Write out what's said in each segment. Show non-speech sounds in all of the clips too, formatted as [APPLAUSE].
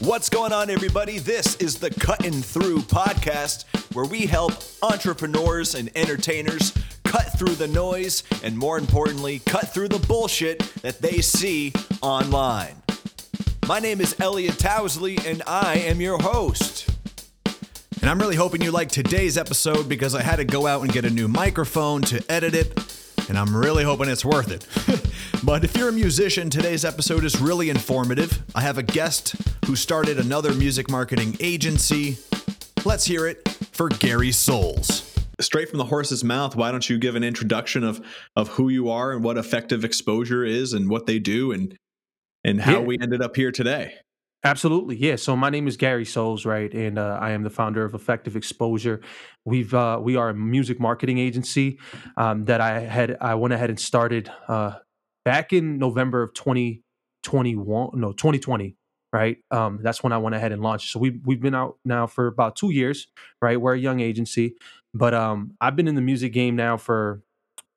What's going on, everybody? This is the Cutting Through podcast, where we help entrepreneurs and entertainers cut through the noise and, more importantly, cut through the bullshit that they see online. My name is Elliot Towsley, and I am your host. And I'm really hoping you like today's episode because I had to go out and get a new microphone to edit it, and I'm really hoping it's worth it. [LAUGHS] but if you're a musician, today's episode is really informative. I have a guest who started another music marketing agency. Let's hear it for Gary Soulz. Straight from the horse's mouth, why don't you give an introduction of of who you are and what effective exposure is and what they do and and how Yeah. we ended up here today? Absolutely, yeah. So my name is Gary Soulz, right, and uh, I am the founder of Effective Exposure. We've uh, we are a music marketing agency um, that I had I went ahead and started uh, back in November of twenty twenty one, no twenty twenty, right. Um, that's when I went ahead and launched. So we we've been out now for about two years, right. We're a young agency, but um, I've been in the music game now for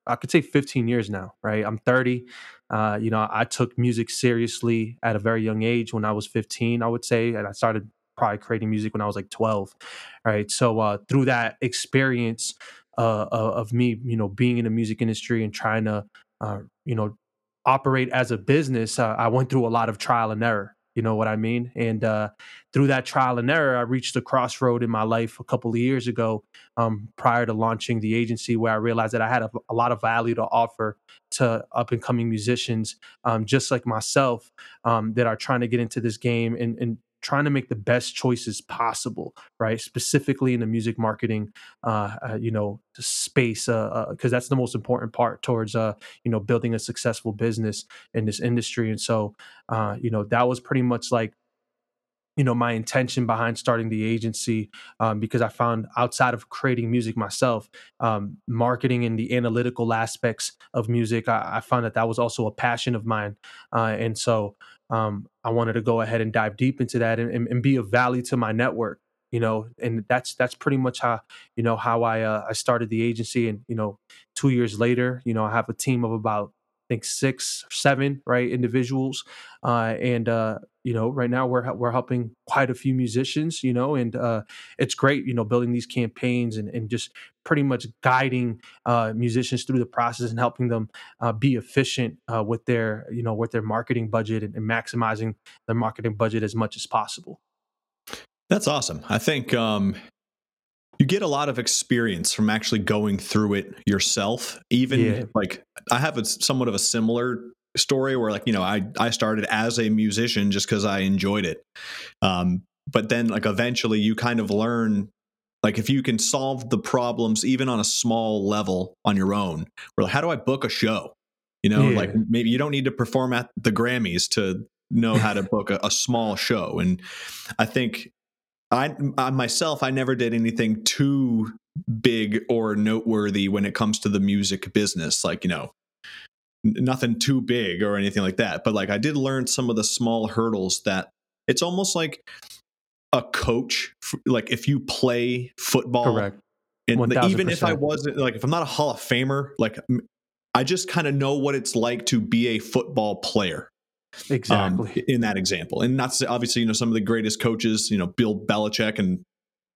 I could say 15 years now, right? I'm 30. Uh, you know, I took music seriously at a very young age when I was 15, I would say, and I started probably creating music when I was like 12, right? So uh, through that experience uh, of of me, you know, being in the music industry and trying to, uh, you know, operate as a business, uh, I went through a lot of trial and error. You know what I mean? And uh, through that trial and error, I reached a crossroad in my life a couple of years ago um, prior to launching the agency where I realized that I had a, a lot of value to offer to up and coming musicians, um, just like myself, um, that are trying to get into this game and, and trying to make the best choices possible, right? Specifically in the music marketing, uh, uh, you know, space, because uh, because that's the most important part towards, uh, you know, building a successful business in this industry. And so, uh, you know, that was pretty much like you know my intention behind starting the agency um, because i found outside of creating music myself um, marketing and the analytical aspects of music i, I found that that was also a passion of mine uh, and so um, i wanted to go ahead and dive deep into that and, and, and be of value to my network you know and that's that's pretty much how you know how i uh, i started the agency. And you know two years later you know i have a team of about I think six, seven, right, individuals, uh, and uh, you know, right now we're we're helping quite a few musicians, you know, and uh, it's great, you know, building these campaigns and, and just pretty much guiding uh, musicians through the process and helping them uh, be efficient uh, with their, you know, with their marketing budget and, and maximizing their marketing budget as much as possible. That's awesome. I think um, you get a lot of experience from actually going through it yourself. Even Yeah. like I have a somewhat of a similar story where like you know I I started as a musician just because I enjoyed it, um, but then like eventually you kind of learn like if you can solve the problems even on a small level on your own. Or like, how do I book a show? You know, Yeah. like maybe you don't need to perform at the Grammys to know how to book a, a small show, and I think I, I myself, I never did anything too big or noteworthy when it comes to the music business. Like, you know, nothing too big or anything like that. But like, I did learn some of the small hurdles that it's almost like a coach. Like, if you play football, Correct. and the- even if I wasn't like, if I'm not a Hall of Famer, like, I just kind of know what it's like to be a football player um, Exactly. in that example. And not obviously, you know, some of the greatest coaches, you know, Bill Belichick, and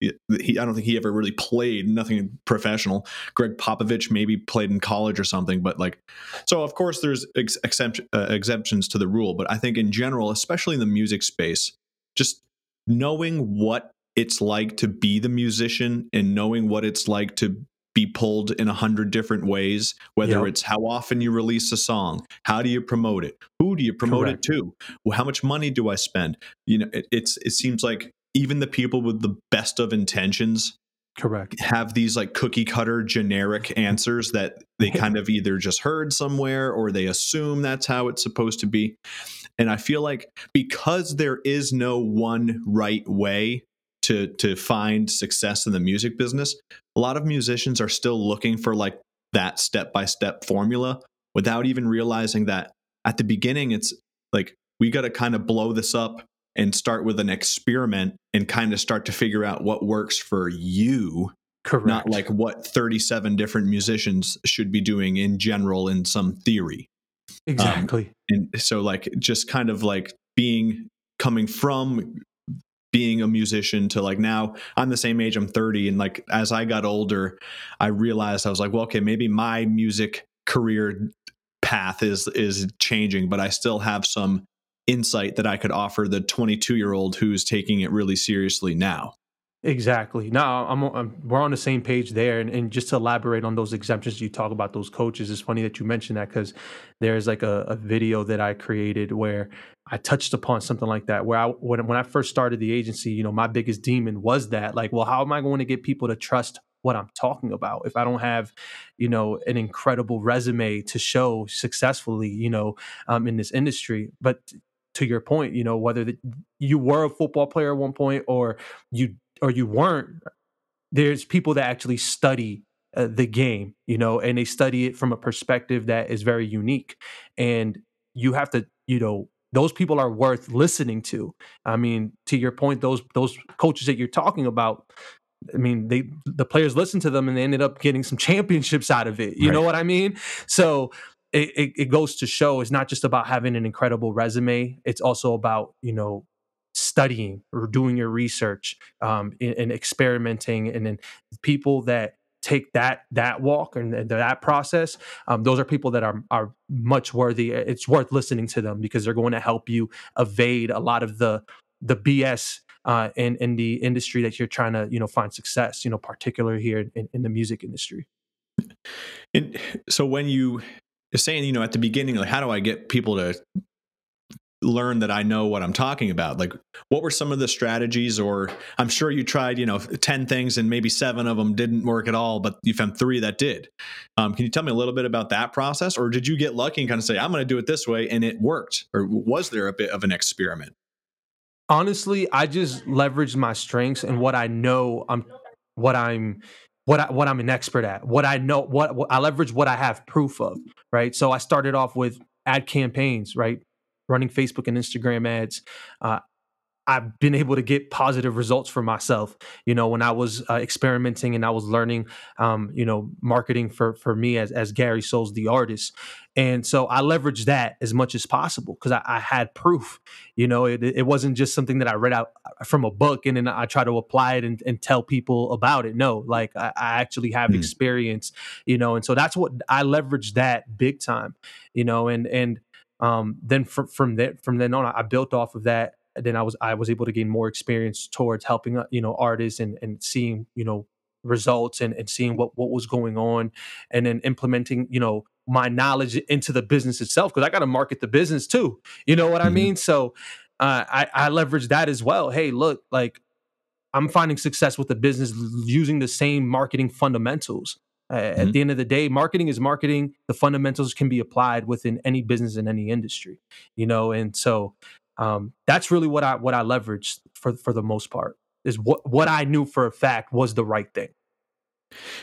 he, I don't think he ever really played nothing professional. Gregg Popovich maybe played in college or something, but like, so of course there's ex- exemption, uh, exemptions to the rule. But I think in general, especially in the music space, just knowing what it's like to be the musician and knowing what it's like to be pulled in a hundred different ways whether Yep. it's how often you release a song how do you promote it who do you promote Correct. it to well, how much money do i spend you know it, it's it seems like even the people with the best of intentions Correct. have these like cookie cutter generic answers that they kind of either just heard somewhere or they assume that's how it's supposed to be. And I feel like because there is no one right way to to find success in the music business, a lot of musicians are still looking for like that step by step formula without even realizing that at the beginning it's like we got to kind of blow this up and start with an experiment and kind of start to figure out what works for you Correct. not like what 37 different musicians should be doing in general in some theory exactly. Um, and so like just kind of like being coming from being a musician to like now I'm the same age, I'm 30. And like as I got older, I realized I was like, well, okay, maybe my music career path is is changing, but I still have some insight that I could offer the 22 year old who's taking it really seriously now. Exactly. No, I'm, I'm, we're on the same page there. And, and, just to elaborate on those exemptions you talk about those coaches, it's funny that you mentioned that because there's like a, a, video that I created where I touched upon something like that. Where I when when I first started the agency, you know, my biggest demon was that like, well, how am I going to get people to trust what I'm talking about if I don't have, you know, an incredible resume to show successfully, you know, um, in this industry. But to your point, you know, whether the, you were a football player at one point or you or you weren't, there's people that actually study uh, the game, you know, and they study it from a perspective that is very unique. And you have to, you know, those people are worth listening to. I mean, to your point, those those coaches that you're talking about, I mean, they the players listened to them and they ended up getting some [LAUGHS] championships out of it. You right. know what I mean? So it, it, it goes to show it's not just about having an incredible resume. It's also about you know studying or doing your research um, and, and, experimenting and then people that take that that walk and, and that process um, those are people that are are much worthy it's worth listening to them because they're going to help you evade a lot of the the bs uh, in in the industry that you're trying to you know find success you know particularly here in, in the music industry and so when you you're saying you know at the beginning like how do i get people to learn that I know what I'm talking about? Like, what were some of the strategies? Or I'm sure you tried, you know, 10 things and maybe seven of them didn't work at all, but you found three that did. Um, can you tell me a little bit about that process? Or did you get lucky and kind of say, I'm going to do it this way and it worked? Or was there a bit of an experiment? Honestly, I just leveraged my strengths and what I know I'm, what I'm, what I, what I'm an expert at, what I know, what, what I leverage what I have proof of, right? So I started off with ad campaigns, right? running Facebook and Instagram ads. Uh, I've been able to get positive results for myself. You know, when I was uh, experimenting and I was learning, um, you know, marketing for for me as as Gary Soulz, the artist, and so I leveraged that as much as possible because I, I, had proof. You know, it, it wasn't just something that I read out uh, from a book and then I try to apply it and, and tell people about it. No, like I, I actually have mm. experience. You know, and so that's what I leveraged that big time. You know, and and um, then from from there from then on, I built off of that. Then I was I was able to gain more experience towards helping uh, you know artists and and seeing you know results and, and seeing what what was going on, and then implementing you know my knowledge into the business itself because I got to market the business too. You know what mm-hmm. I mean? So uh, I I leverage that as well. Hey, look, like I'm finding success with the business using the same marketing fundamentals. Uh, mm-hmm. At the end of the day, marketing is marketing. The fundamentals can be applied within any business in any industry, you know. And so um, that's really what I what I leveraged for for the most part is what what I knew for a fact was the right thing.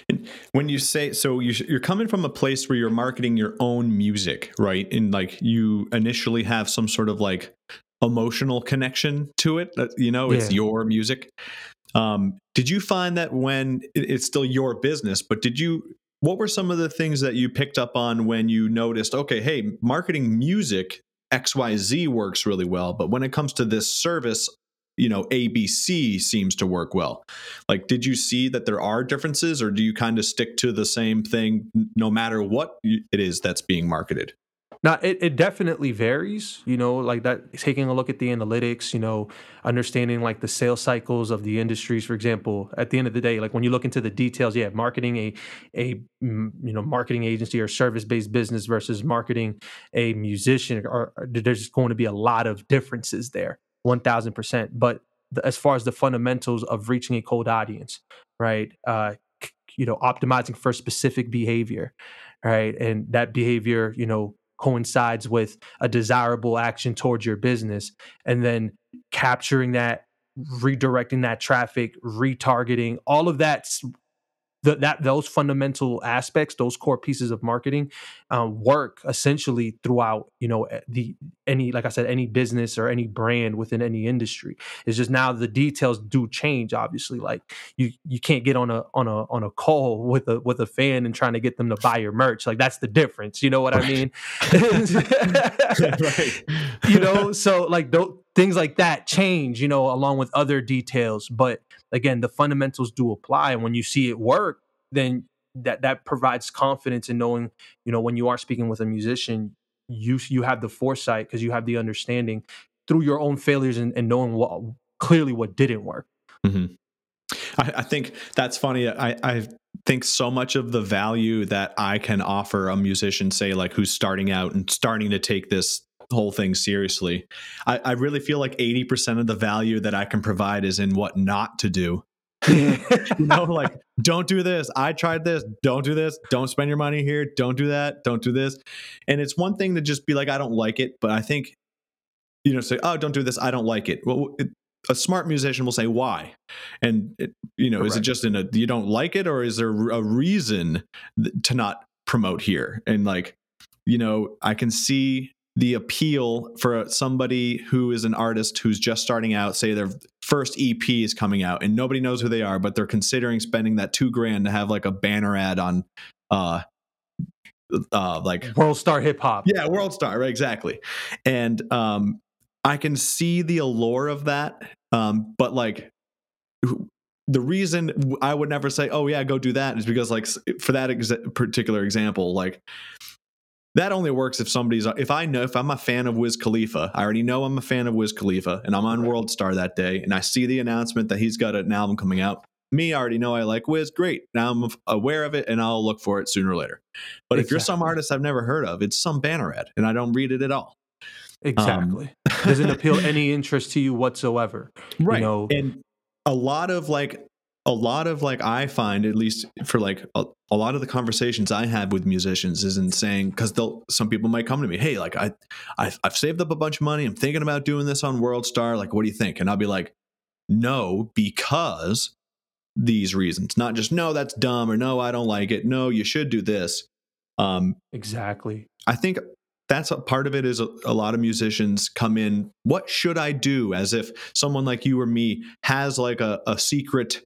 And when you say so, you're coming from a place where you're marketing your own music, right? And like you initially have some sort of like emotional connection to it. You know, it's yeah. your music. Um, did you find that when it's still your business, but did you, what were some of the things that you picked up on when you noticed, okay, hey, marketing music XYZ works really well, but when it comes to this service, you know, ABC seems to work well. Like, did you see that there are differences, or do you kind of stick to the same thing no matter what it is that's being marketed? Now it, it definitely varies, you know, like that taking a look at the analytics, you know, understanding like the sales cycles of the industries, for example, at the end of the day, like when you look into the details, yeah, marketing a a you know, marketing agency or service-based business versus marketing a musician or, or there's going to be a lot of differences there. 1000%, but the, as far as the fundamentals of reaching a cold audience, right? Uh you know, optimizing for specific behavior, right? And that behavior, you know, coincides with a desirable action towards your business and then capturing that redirecting that traffic retargeting all of that's the, that those fundamental aspects, those core pieces of marketing, um, work essentially throughout. You know, the any like I said, any business or any brand within any industry. It's just now the details do change. Obviously, like you you can't get on a on a on a call [LAUGHS] with a with a fan and trying to get them to buy your merch. Like that's the difference. You know what right. I mean? [LAUGHS] [LAUGHS] right. You know, so like those things like that change, you know, along with other details. But again, the fundamentals do apply. And when you see it work, then that that provides confidence in knowing, you know, when you are speaking with a musician, you you have the foresight because you have the understanding through your own failures and, and knowing what clearly what didn't work. Mm-hmm. I, I, think that's funny. I, I think so much of the value that I can offer a musician, say like who's starting out and starting to take this whole thing seriously, I, I really feel like eighty percent of the value that I can provide is in what not to do. [LAUGHS] you know, like don't do this. I tried this. Don't do this. Don't spend your money here. Don't do that. Don't do this. And it's one thing to just be like, I don't like it, but I think you know, say, oh, don't do this. I don't like it. Well, it, a smart musician will say why and it, you know Correct. is it just in a you don't like it or is there a reason to not promote here and like you know i can see the appeal for somebody who is an artist who's just starting out say their first ep is coming out and nobody knows who they are but they're considering spending that two grand to have like a banner ad on uh uh like world star hip hop. Yeah world star right exactly. And um I can see the allure of that, um, but like the reason I would never say, "Oh yeah, go do that," is because like for that ex- particular example, like that only works if somebody's if I know if I'm a fan of Wiz Khalifa, I already know I'm a fan of Wiz Khalifa, and I'm on World Star that day, and I see the announcement that he's got an album coming out. Me, I already know I like Wiz. Great, now I'm aware of it, and I'll look for it sooner or later. But exactly. if you're some artist I've never heard of, it's some banner ad, and I don't read it at all. Exactly. Um, Doesn't [LAUGHS] appeal any interest to you whatsoever. Right. You know? And a lot of like a lot of like I find at least for like a, a lot of the conversations I have with musicians is in saying because they'll some people might come to me, hey, like I I've, I've saved up a bunch of money, I'm thinking about doing this on World Star, like what do you think? And I'll be like, no, because these reasons, not just no, that's dumb or no, I don't like it. No, you should do this. Um, exactly. I think that's a part of it is a, a, lot of musicians come in what should i do as if someone like you or me has like a, a secret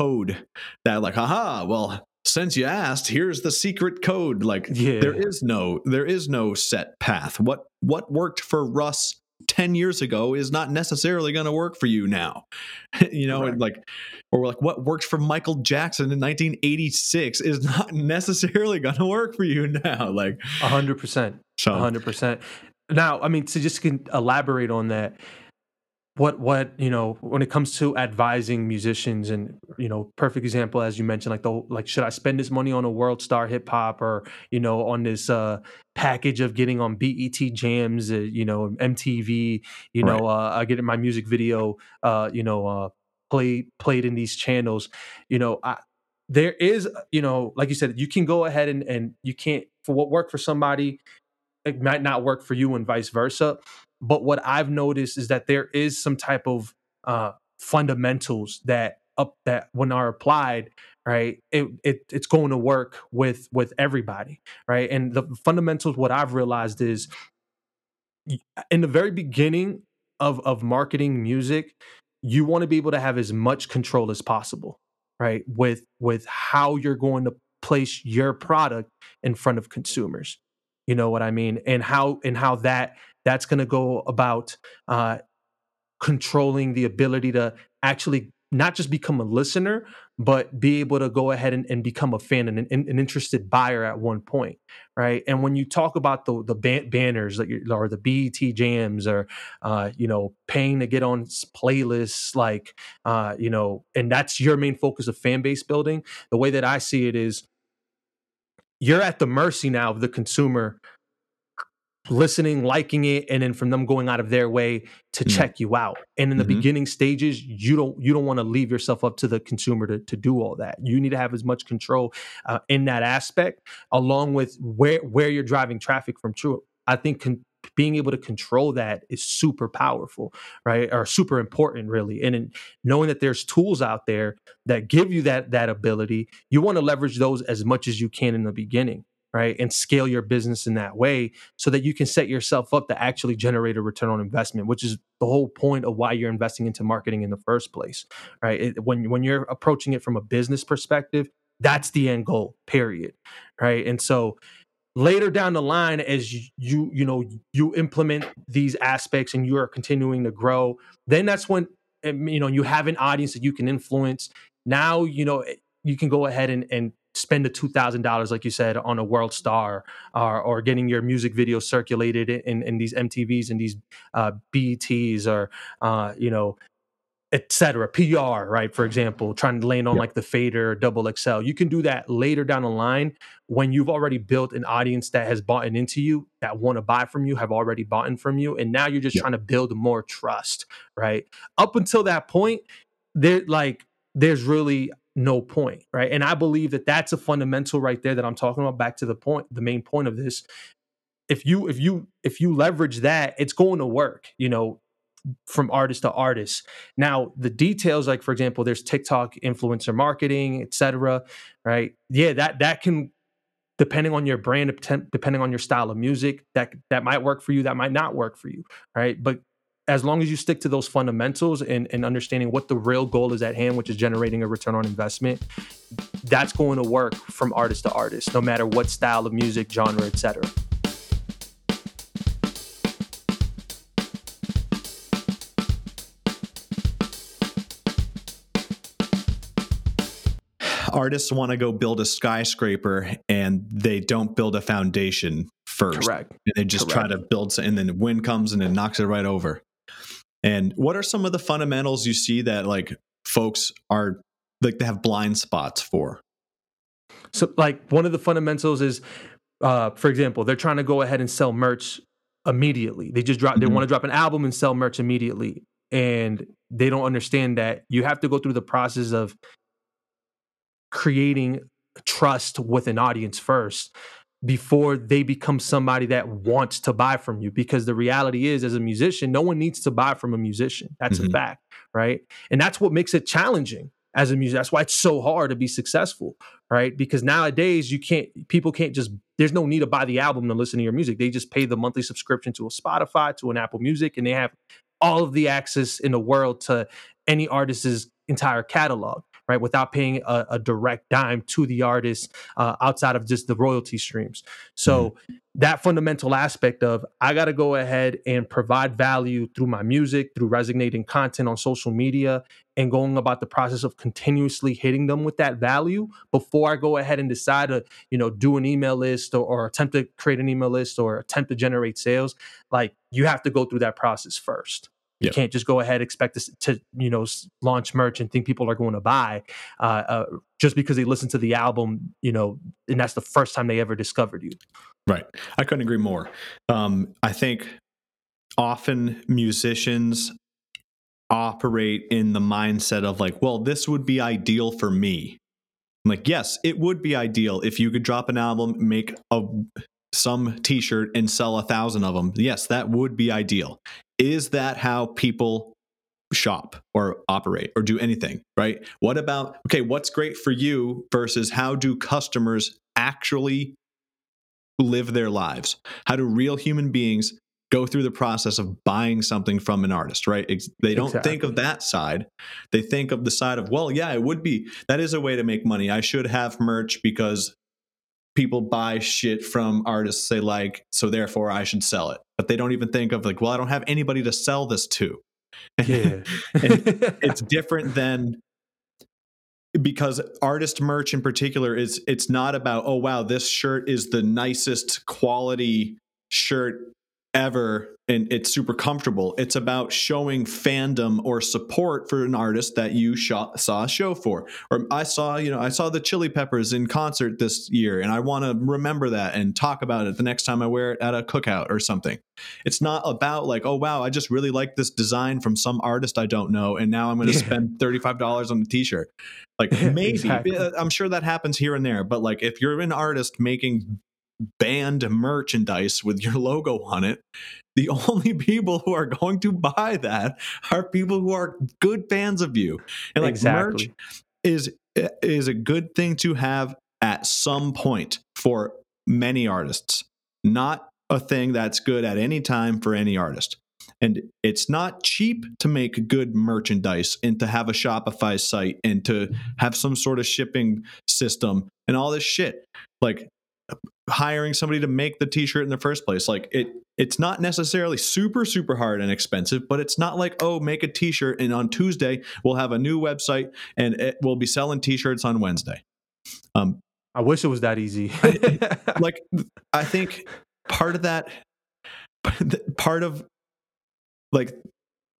code that like haha well since you asked here's the secret code. Like yeah. there is no there is no set path. What what worked for russ 10 years ago is not necessarily going to work for you now. [LAUGHS] You know and like or like what worked for michael jackson in 1986 is [LAUGHS] not necessarily going to work for you now like 100% so 100% now i mean to just elaborate on that what what you know when it comes to advising musicians and you know perfect example as you mentioned like the like should i spend this money on a world star hip hop or you know on this uh package of getting on BET jams uh, you know MTV you know uh I get my music video uh you know uh played played in these channels you know I there is you know like you said you can go ahead and and you can't for what worked for somebody it might not work for you and vice versa but what I've noticed is that there is some type of uh, fundamentals that up that when are applied, right, it, it it's going to work with with everybody, right? And the fundamentals, what I've realized is in the very beginning of of marketing music, you want to be able to have as much control as possible, right? With with how you're going to place your product in front of consumers. You know what I mean? And how and how that that's going to go about uh, controlling the ability to actually not just become a listener, but be able to go ahead and, and become a fan and an, an, interested buyer at one point, right? And when you talk about the the ban- banners like or the BET jams or uh, you know paying to get on playlists, like uh, you know, and that's your main focus of fan base building. The way that I see it is, you're at the mercy now of the consumer listening, liking it, and then from them going out of their way to mm check you out. And in the mm-hmm. beginning stages, you don't you don't want to leave yourself up to the consumer to, to do all that. You need to have as much control uh, in that aspect, along with where where you're driving traffic from. True, I think con- being able to control that is super powerful, right? Or super important, really. And in knowing that there's tools out there that give you that that ability, you want to leverage those as much as you can in the beginning right and scale your business in that way so that you can set yourself up to actually generate a return on investment which is the whole point of why you're investing into marketing in the first place right it, when when you're approaching it from a business perspective that's the end goal period right and so later down the line as you, you know you implement these aspects and you are continuing to grow then that's when you know you have an audience that you can influence. Now you know you can go ahead and, and spend the two thousand dollars, like you said, on a world star, or or getting your music video circulated in, in these MTVs and these uh, BETs, or uh, you know, etc. PR, right? For example, trying to land on like the fader, double XL. You can do that later down the line when you've already built an audience that has bought into you, that want to buy from you, have already bought in from you, and now you're just trying to build more trust, right? Up until that point, there like there's really no point, right? And I believe that that's a fundamental right there that I'm talking about. Back to the point, the main point of this. If you if you if you leverage that, it's going to work. You know, from artist to artist. Now, the details, like for example, there's TikTok influencer marketing, etc. Right? Yeah, that that can depending on your brand, depending on your style of music, that that might work for you, that might not work for you, right? But as long as you stick to those fundamentals and, and understanding what the real goal is at hand, which is generating a return on investment, that's going to work from artist to artist, no matter what style of music, genre, etc. artists want to go build a skyscraper and they don't build a foundation first. Correct. And they just Correct. try to build, and then the wind comes and it knocks it right over. And what are some of the fundamentals you see that like folks are like they have blind spots for? So, like one of the fundamentals is, uh, for example, they're trying to go ahead and sell merch immediately. They just drop. Mm-hmm. They want to drop an album and sell merch immediately, and they don't understand that you have to go through the process of creating trust with an audience first before they become somebody that wants to buy from you because the reality is as a musician no one needs to buy from a musician. That's mm-hmm. a fact right? And that's what makes it challenging as a musician that's why it's so hard to be successful right? Because nowadays you can't people can't just there's no need to buy the album to listen to your music. They just pay the monthly subscription to a spotify to an apple music and they have all of the access in the world to any artist's entire catalog right? Without paying a, a direct dime to the artist uh, outside of just the royalty streams. So mm-hmm. that fundamental aspect of I got to go ahead and provide value through my music, through resonating content on social media, and going about the process of continuously hitting them with that value before I go ahead and decide to, you know, do an email list or, or attempt to create an email list or attempt to generate sales. Like you have to go through that process first. You yep. can't just go ahead expect to, to, you know launch merch and think people are going to buy uh, uh, just because they listen to the album, you know, and that's the first time they ever discovered you. Right, I couldn't agree more. Um, I think often musicians operate in the mindset of like, well, this would be ideal for me. I'm like, yes, it would be ideal if you could drop an album, make a some t-shirt and sell a thousand of them yes that would be ideal is that how people shop or operate or do anything, right? What about, okay, what's great for you versus how do customers actually live their lives? How do real human beings go through the process of buying something from an artist, right? They don't exactly. think of that side. They think of the side of, well, yeah, it would be, that is a way to make money. I should have merch because people buy shit from artists they like, so therefore I should sell it. But they don't even think of like, well, I don't have anybody to sell this to. Yeah. [LAUGHS] [LAUGHS] it's different than because artist merch in particular is it's not about oh wow this shirt is the nicest quality shirt ever and it's super comfortable. It's about showing fandom or support for an artist that you shot, saw a show for. Or I saw, you know, I saw the Chili Peppers in concert this year and I want to remember that and talk about it the next time I wear it at a cookout or something. It's not about like, oh wow, I just really like this design from some artist I don't know and now I'm going to yeah. spend $35 on the t-shirt. Like [LAUGHS] maybe exactly. Uh, I'm sure that happens here and there, but like if you're an artist making band merchandise with your logo on it, the [LAUGHS] only people who are going to buy that are people who are good fans of you. And like exactly. merch is eh, is a good thing to have at some point for many artists. Not a thing that's good at any time for any artist. And it's not cheap to make good merchandise and to have a Shopify site and to have some sort of shipping system and all this shit. Like hiring somebody to make the t-shirt in the first place. Like it it's not necessarily super super hard and expensive but it's not like oh make a t-shirt and on tuesday we'll have a new website and it, we'll be selling t-shirts on wednesday. Um i wish it was that easy. [LAUGHS] Like i think part of that part of like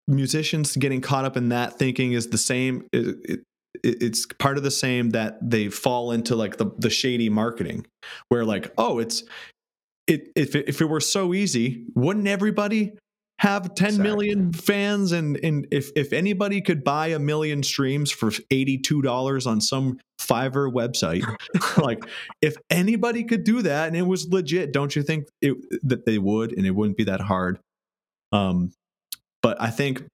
musicians getting caught up in that thinking is the same it, it, it's part of the same that they fall into like the, the shady marketing where like oh it's it if it, if it were so easy wouldn't everybody have ten exactly. million fans? And and if if anybody could buy a million streams for $82 on some Fiverr website [LAUGHS] like if anybody could do that and it was legit don't you think it, that they would? And it wouldn't be that hard. Um but I think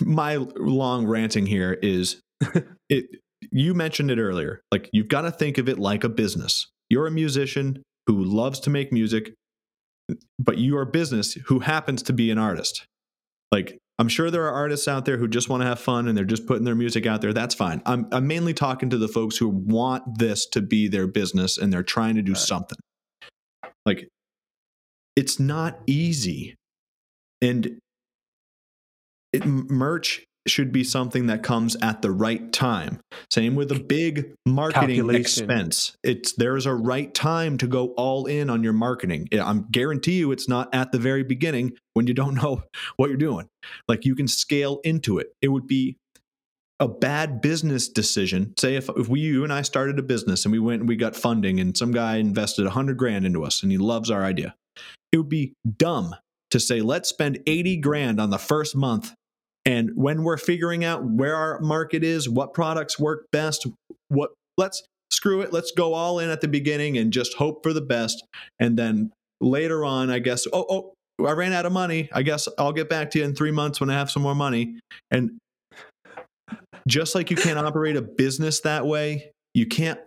my long ranting here is [LAUGHS] it you mentioned it earlier. Like you've got to think of it like a business. You're a musician who loves to make music, but you are a business who happens to be an artist. Like I'm sure there are artists out there who just want to have fun and they're just putting their music out there. That's fine. I'm, I'm mainly talking to the folks who want this to be their business and they're trying to do right. something. Like it's not easy. And it, merch should be something that comes at the right time. Same with a big marketing expense. It's there's a right time to go all in on your marketing. I'm guarantee you it's not at the very beginning when you don't [LAUGHS] know what you're doing. Like you can scale into it. It would be a bad business decision. Say if, if we you and I started a business and we went and we got funding and some guy invested a hundred grand into us and he loves our idea. It would be dumb to say let's spend 80 grand on the first month and when we're figuring out where our market is, what products work best, what let's screw it, let's go all in at the beginning and just hope for the best. And then later on, I guess, oh, oh, I ran out of money. I guess I'll get back to you in three months when I have some more money. And just like you can't operate a business that way, you can't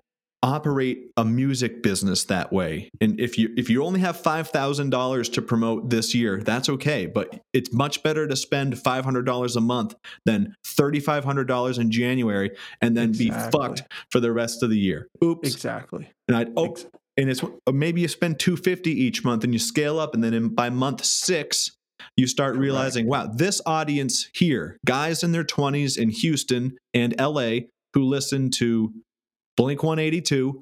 operate a music business that way. And if you if you only have $5,000 to promote this year, that's okay, but it's much better to spend $500 a month than $3500 in January and then exactly. be fucked for the rest of the year. Oops. Exactly. And I oh, and it's uh, maybe you spend 250 each month and you scale up and then in, by month 6 you start realizing, wow, this audience here, guys in their 20s in Houston and LA who listen to Blink 182,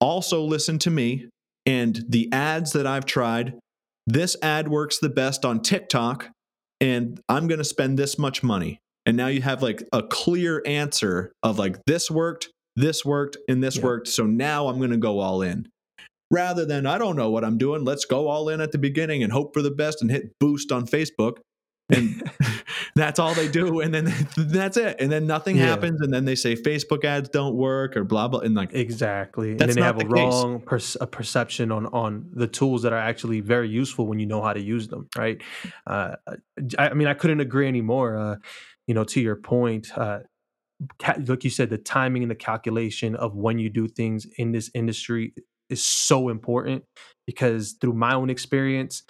also listen to me and the ads that I've tried. This ad works the best on TikTok, and I'm going to spend this much money. And now you have like a clear answer of like, this worked, this worked, and this yeah. worked. So now I'm going to go all in. Rather than, I don't know what I'm doing. Let's go all in at the beginning and hope for the best and hit boost on Facebook and [LAUGHS] that's all they do and then [LAUGHS] that's it. And then nothing yeah. happens and then they say facebook ads don't work or blah blah and like exactly. And then they have the a wrong per- a perception on on the tools that are actually very useful when you know how to use them right? Uh, I, I, mean i couldn't agree anymore uh, you know to your point uh, like you said the timing and the calculation of when you do things in this industry is so important because through my own experience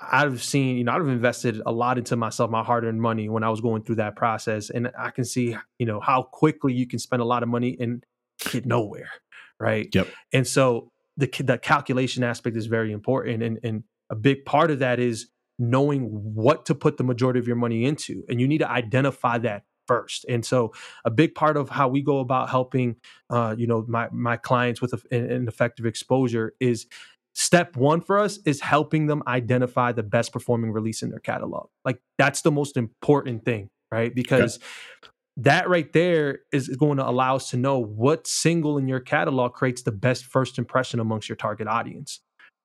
I've seen, you know, I've invested a lot into myself, my hard earned money when I was going through that process. And I can see, you know, how quickly you can spend a lot of money and get nowhere. Right. Yep. And so the, the calculation aspect is very important. And, and a big part of that is knowing what to put the majority of your money into. And you need to identify that first. And so a big part of how we go about helping, uh, you know, my, my clients with a, an effective exposure is step one for us is helping them identify the best performing release in their catalog. Like that's the most important thing, right? Because that right there is going to allow us to know what single in your catalog creates the best first impression amongst your target audience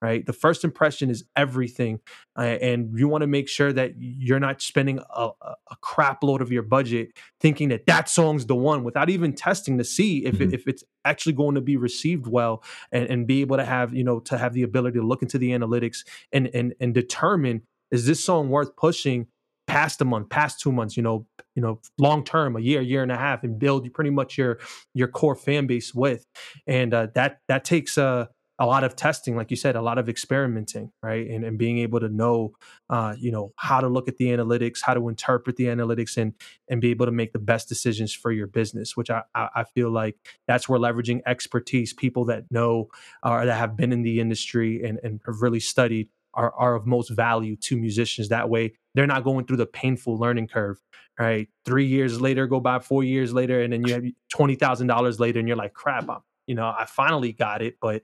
right? The first impression is everything. Uh, and you want to make sure that you're not spending a, a, crap load of your budget thinking that that song's the one without even testing to see if, mm-hmm. it, if it's actually going to be received well and, and be able to have, you know, to have the ability to look into the analytics and, and, and determine is this song worth pushing past a month, past two months, you know, you know, long term, a year, year and a half, and build pretty much your your core fan base with, and uh, that that takes uh a lot of testing, like you said, a lot of experimenting, right? And, and being able to know, uh, you know, how to look at the analytics, how to interpret the analytics, and and be able to make the best decisions for your business. Which I I feel like that's where leveraging expertise, people that know or uh, that have been in the industry and and have really studied are, are of most value to musicians. That way, they're not going through the painful learning curve, right? Three years later, go by four years later, and then you have twenty thousand dollars later, and you're like, crap, I'm, you know, I finally got it, but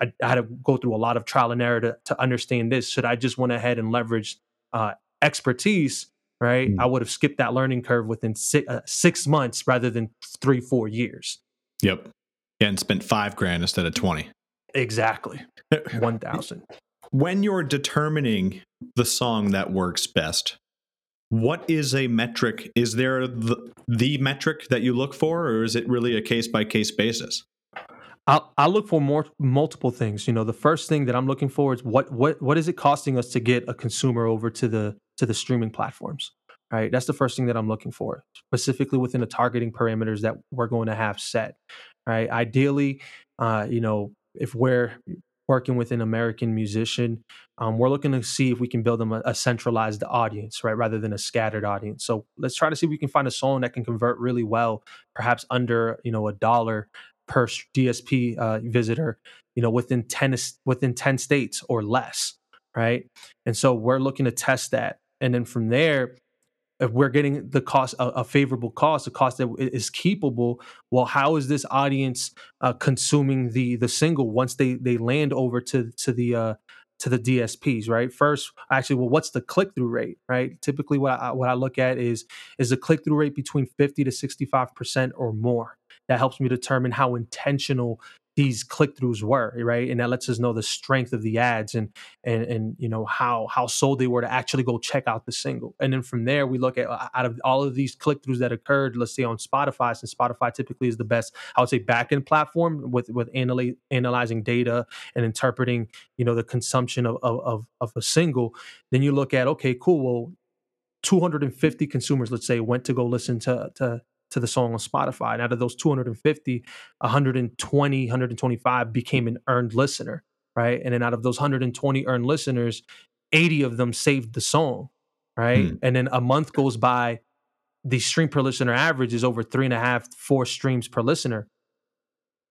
I, I, had to go through a lot of trial and error to, to understand this. Should I just went ahead and leverage uh, expertise? Right, mm. I would have skipped that learning curve within six, uh, six months rather than three, four years. Yep, and spent five grand instead of twenty. Exactly, [LAUGHS] one thousand when you're determining the song that works best, what is a metric? Is there the, the metric that you look for, or is it really a case by case basis? I'll, I'll look for more multiple things. You know, the first thing that I'm looking for is what what what is it costing us to get a consumer over to the to the streaming platforms. Right, that's the first thing that I'm looking for, specifically within the targeting parameters that we're going to have set. Right, ideally, uh, you know, if we're working with an American musician, um, we're looking to see if we can build them a, a, centralized audience, right, rather than a scattered audience. So let's try to see if we can find a song that can convert really well, perhaps under you know a dollar per DSP uh, visitor, you know, within ten within ten states or less, right? And so we're looking to test that, and then from there, if we're getting the cost a, a, favorable cost a cost that is keepable well how is this audience uh, consuming the the single once they they land over to to the uh to the DSPs, right? First, actually, well, what's the click through rate, right? Typically, what I what I look at is is the click through rate between fifty to sixty five percent or more. That helps me determine how intentional these click throughs were right? And that lets us know the strength of the ads and and and you know how how sold they were to actually go check out the single. And then from there we look at uh, out of all of these click throughs that occurred let's say on spotify since spotify typically is the best i would say backend platform with with analy- analyzing data and interpreting you know the consumption of, of of a single then you look at okay cool well 250 consumers let's say went to go listen to to to the song on Spotify. And out of those 250, 120, 125 became an earned listener, right? And then out of those 120 earned listeners, 80 of them saved the song, right? Hmm. And then a month goes by, the stream per listener average is over three and a half, four streams per listener.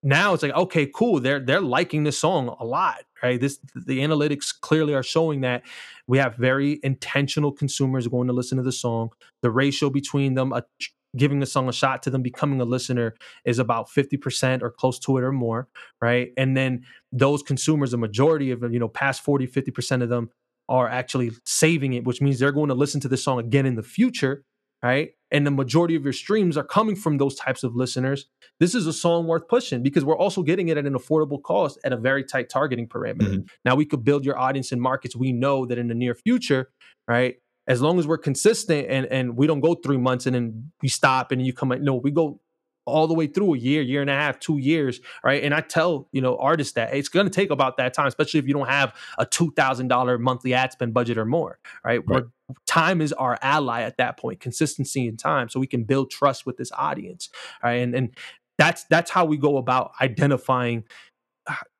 Now it's like, okay, cool. They're they're liking this song a lot, right? This the analytics clearly are showing that we have very intentional consumers going to listen to the song. The ratio between them, a giving a song a shot to them becoming a listener is about 50% or close to it or more right? And then those consumers a majority of them you know past 40 50% of them are actually saving it which means they're going to listen to this song again in the future right? And the majority of your streams are coming from those types of listeners. This is a song worth pushing because we're also getting it at an affordable cost at a very tight targeting parameter. Mm-hmm. now we could build your audience in markets we know that in the near future right as long as we're consistent and and we don't go three months and then we stop and you come no we go all the way through a year year and a half two years right? And i tell you know artists that it's going to take about that time especially if you don't have a $2000 monthly ad spend budget or more right, right. Time is our ally at that point consistency and time so we can build trust with this audience right? And and that's that's how we go about identifying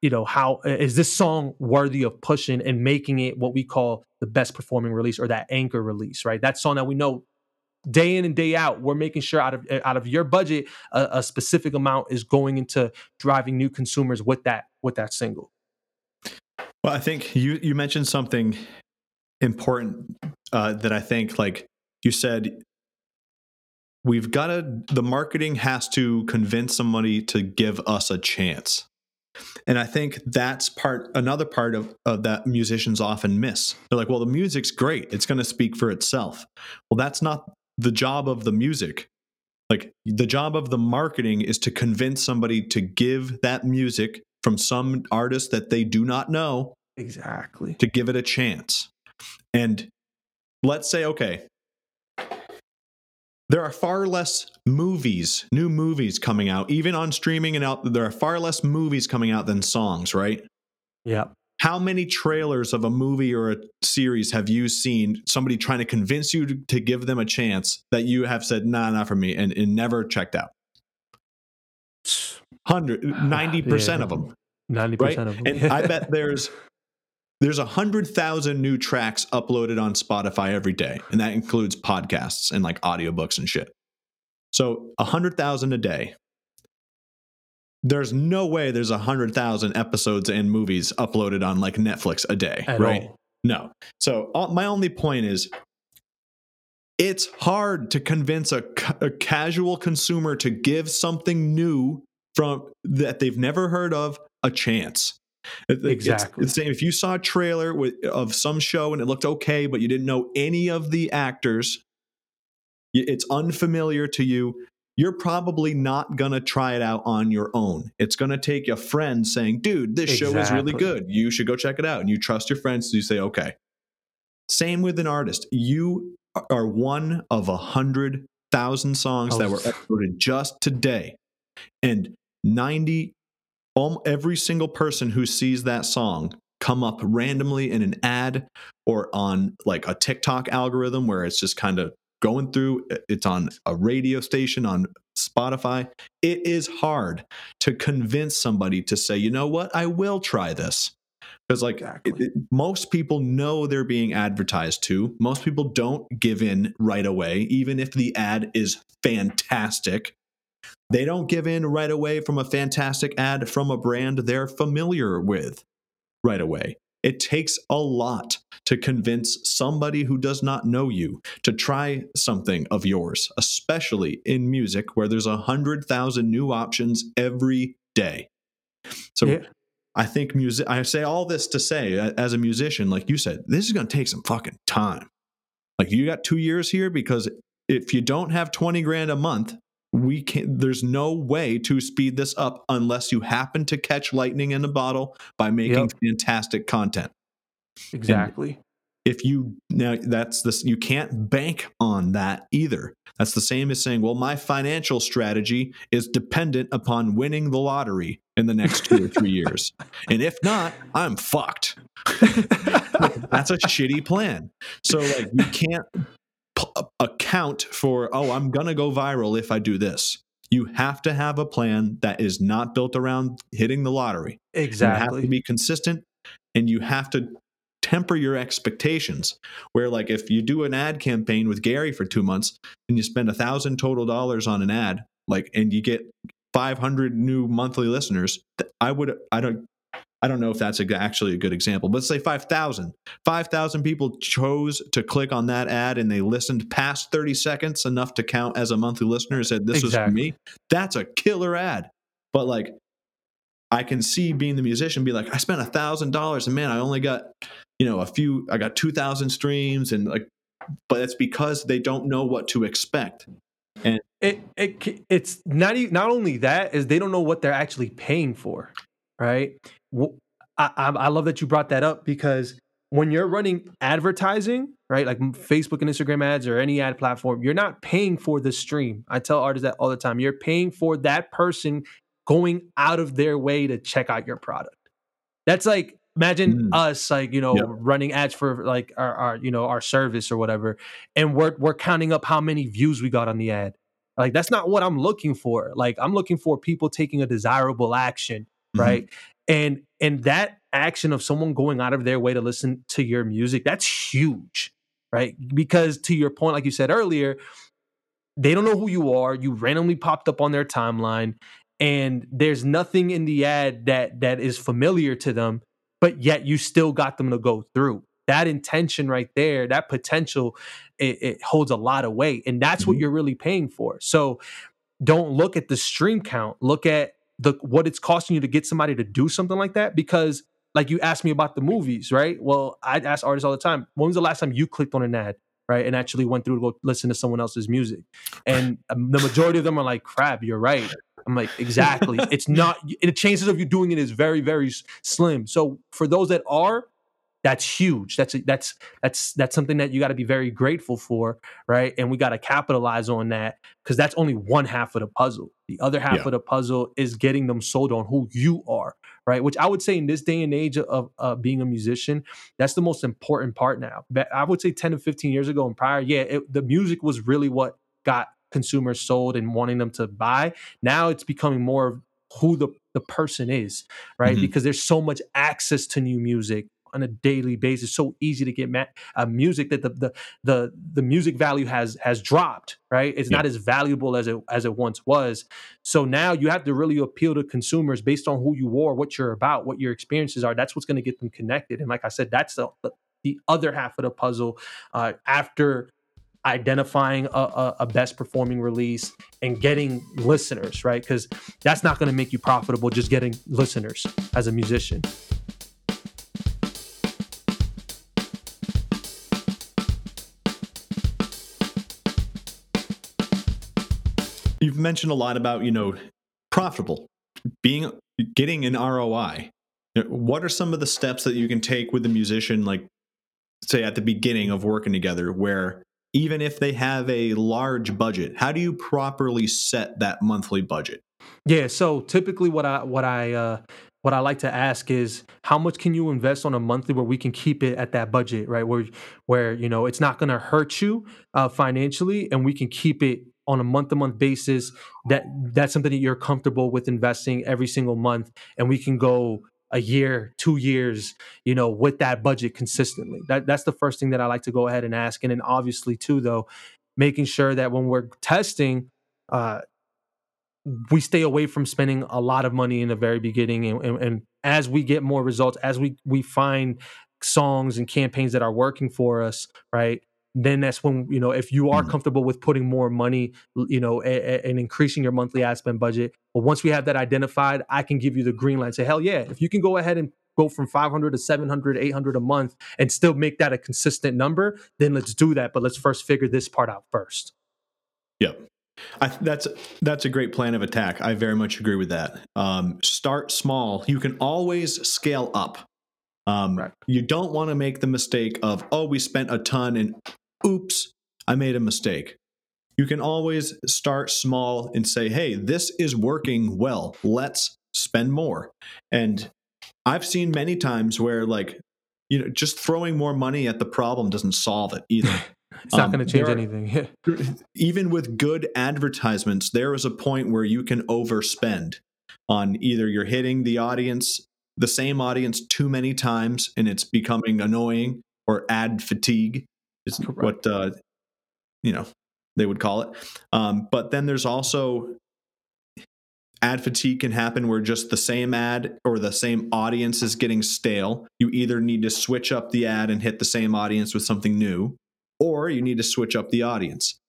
you know how is this song worthy of pushing and making it what we call the best performing release or that anchor release right? That song that we know day in and day out we're making sure out of out of your budget a, a specific amount is going into driving new consumers with that with that single. Well i think you you mentioned something important uh, that i think like you said we've got to the marketing has to convince somebody to give us a chance and I think that's part another part of, of that musicians often miss. They're like, well, the music's great. It's going to speak for itself. Well, that's not the job of the music. Like the job of the marketing is to convince somebody to give that music from some artist that they do not know. Exactly. To give it a chance. And let's say, okay, there are far less movies, new movies coming out, even on streaming and out. There are far less movies coming out than songs, right? Yeah. How many trailers of a movie or a series have you seen somebody trying to convince you to, to give them a chance that you have said, nah, not for me, and, and never checked out? [SIGHS] 100, 90% yeah. of them. 90% right? of them. And I bet [LAUGHS] there's there's a hundred thousand new tracks uploaded on Spotify every day, and that includes podcasts and like audiobooks and shit. So a hundred thousand a day. There's no way there's a hundred thousand episodes and movies uploaded on like Netflix a day, At right? all. No. So uh, my only point is, it's hard to convince a, a casual consumer to give something new from that they've never heard of a chance. It's- Exactly. It's, the same if you saw a trailer with, of some show and it looked okay, but you didn't know any of the actors, it's unfamiliar to you. You're probably not gonna try it out on your own. It's gonna take a friend saying, "Dude, this show is really good. You should go check it out." And you trust your friends, so you say, "Okay." Same with an artist. You are one of a hundred thousand songs that were Oh. uploaded just today, and ninety, every single person who sees that song come up randomly in an ad or on like a TikTok algorithm where it's just kind of going through. It's on a radio station on Spotify. It is hard to convince somebody to say, you know what, I will try this because like Exactly. it- it- most people know they're being advertised to most people don't give in right away even if the ad is fantastic they don't give in right away from a fantastic ad from a brand they're familiar with right away it takes a lot to convince somebody who does not know you to try something of yours especially in music where there's a hundred thousand new options every day so Yeah. I think music. I say all this to say, as a musician, like you said, this is going to take some fucking time. Like you got two years here because if you don't have twenty grand a month, we can. There's no way to speed this up unless you happen to catch lightning in a bottle by making Yep. fantastic content. Exactly. If you now that's this, you can't bank on that either. That's the same as saying, well, my financial strategy is dependent upon winning the lottery in the next two or three [LAUGHS] years. And if not, I'm fucked. [LAUGHS] That's a shitty plan. So like you can't account for, oh, I'm going to go viral if I do this. You have to have a plan that is not built around hitting the lottery. Exactly. You have to be consistent and you have to temper your expectations. Where, like, if you do an ad campaign with Gary for two months and you spend a thousand total dollars on an ad, like, and you get 500 new monthly listeners, I would, I don't, I don't know if that's a, actually a good example, but let's say 5,000. 5,000 people chose to click on that ad and they listened past 30 seconds enough to count as a monthly listener and said, This was for me. That's a killer ad. But like, I can see being the musician be like, I spent a thousand dollars and man, I only got, you know, a few, I got 2,000 streams and like, but it's because they don't know what to expect. And it, it it's not not only that is they don't know what they're actually paying for, right? I, I I love that you brought that up because when you're running advertising, right, like Facebook and Instagram ads or any ad platform, you're not paying for the stream. I tell artists that all the time. You're paying for that person going out of their way to check out your product. That's like imagine Mm. us like you know Yep. running ads for like our, our you know our service or whatever and we're we're counting up how many views we got on the ad like that's not what i'm looking for like i'm looking for people taking a desirable action Mhm. right and and that action of someone going out of their way to listen to your music that's huge right because to your point like you said earlier they don't know who you are you randomly popped up on their timeline and there's nothing in the ad that that is familiar to them but yet you still got them to go through that intention right there that potential it, it holds a lot of weight and that's what Mhm. you're really paying for so don't look at the stream count look at the what it's costing you to get somebody to do something like that? Because like you asked me about the movies right? Well i ask artists all the time when was the last time you clicked on an ad right and actually went through to go listen to someone else's music? And [LAUGHS] um, the majority of them are like crap you're right. I'm like exactly. It's not the chances of you doing it is very very slim. So for those that are that's huge that's that's that's that's something that you got to be very grateful for right and we got to capitalize on that because that's only one half of the puzzle the other half Yeah. of the puzzle is getting them sold on who you are right which i would say in this day and age of uh, being a musician that's the most important part now But i would say 10 to 15 years ago and prior yeah it, the music was really what got consumers sold and wanting them to buy now it's becoming more of who the the person is, right? Mm-hmm. Because there's so much access to new music on a daily basis. So easy to get ma- uh, music that the, the the the music value has has dropped. Right, it's yeah. not as valuable as it as it once was. So now you have to really appeal to consumers based on who you are, what you're about, what your experiences are. That's what's going to get them connected. And like I said, that's the the other half of the puzzle. Uh, after identifying a, a, a, best performing release and getting listeners, right? Because that's not going to make you profitable just getting listeners as a musician. Mentioned a lot about, you know, profitable, being getting an ROI. What are some of the steps that you can take with the musician, like say at the beginning of working together, where even if they have a large budget, how do you properly set that monthly budget? Yeah, so typically what I what I uh what I like to ask is how much can you invest on a monthly where we can keep it at that budget, right? Where where you know it's not going to hurt you uh, financially, and we can keep it on a month to month basis that that's something that you're comfortable with investing every single month and we can go a year two years you know with that budget consistently. That that's the first thing that i like to go ahead and ask and then obviously too though making sure that when we're testing uh we stay away from spending a lot of money in the very beginning and, and, and as we get more results as we we find songs and campaigns that are working for us right then that's when you know if you are mm. comfortable with putting more money you know and increasing your monthly ad spend budget but once we have that identified i can give you the green light say hell yeah if you can go ahead and go from 500 to 700 800 a month and still make that a consistent number then let's do that but let's first figure this part out first yep I, that's that's a great plan of attack. I very much agree with that. Um, start small. You can always scale up. Um, right. You don't want to make the mistake of oh, we spent a ton and oops, I made a mistake. You can always start small and say, hey, this is working well. Let's spend more. And I've seen many times where, like, you know, just throwing more money at the problem doesn't solve it [LAUGHS] either. it's not um, going to change are, anything. [LAUGHS] [LAUGHS] even with good advertisements, there is a point where you can overspend on either you're hitting the audience, the same audience too many times, and it's becoming annoying or ad fatigue is Correct. what uh, you know they would call it. Um, but then there's also ad fatigue can happen where just the same ad or the same audience is getting stale. You either need to switch up the ad and hit the same audience with something new, or you need to switch up the audience.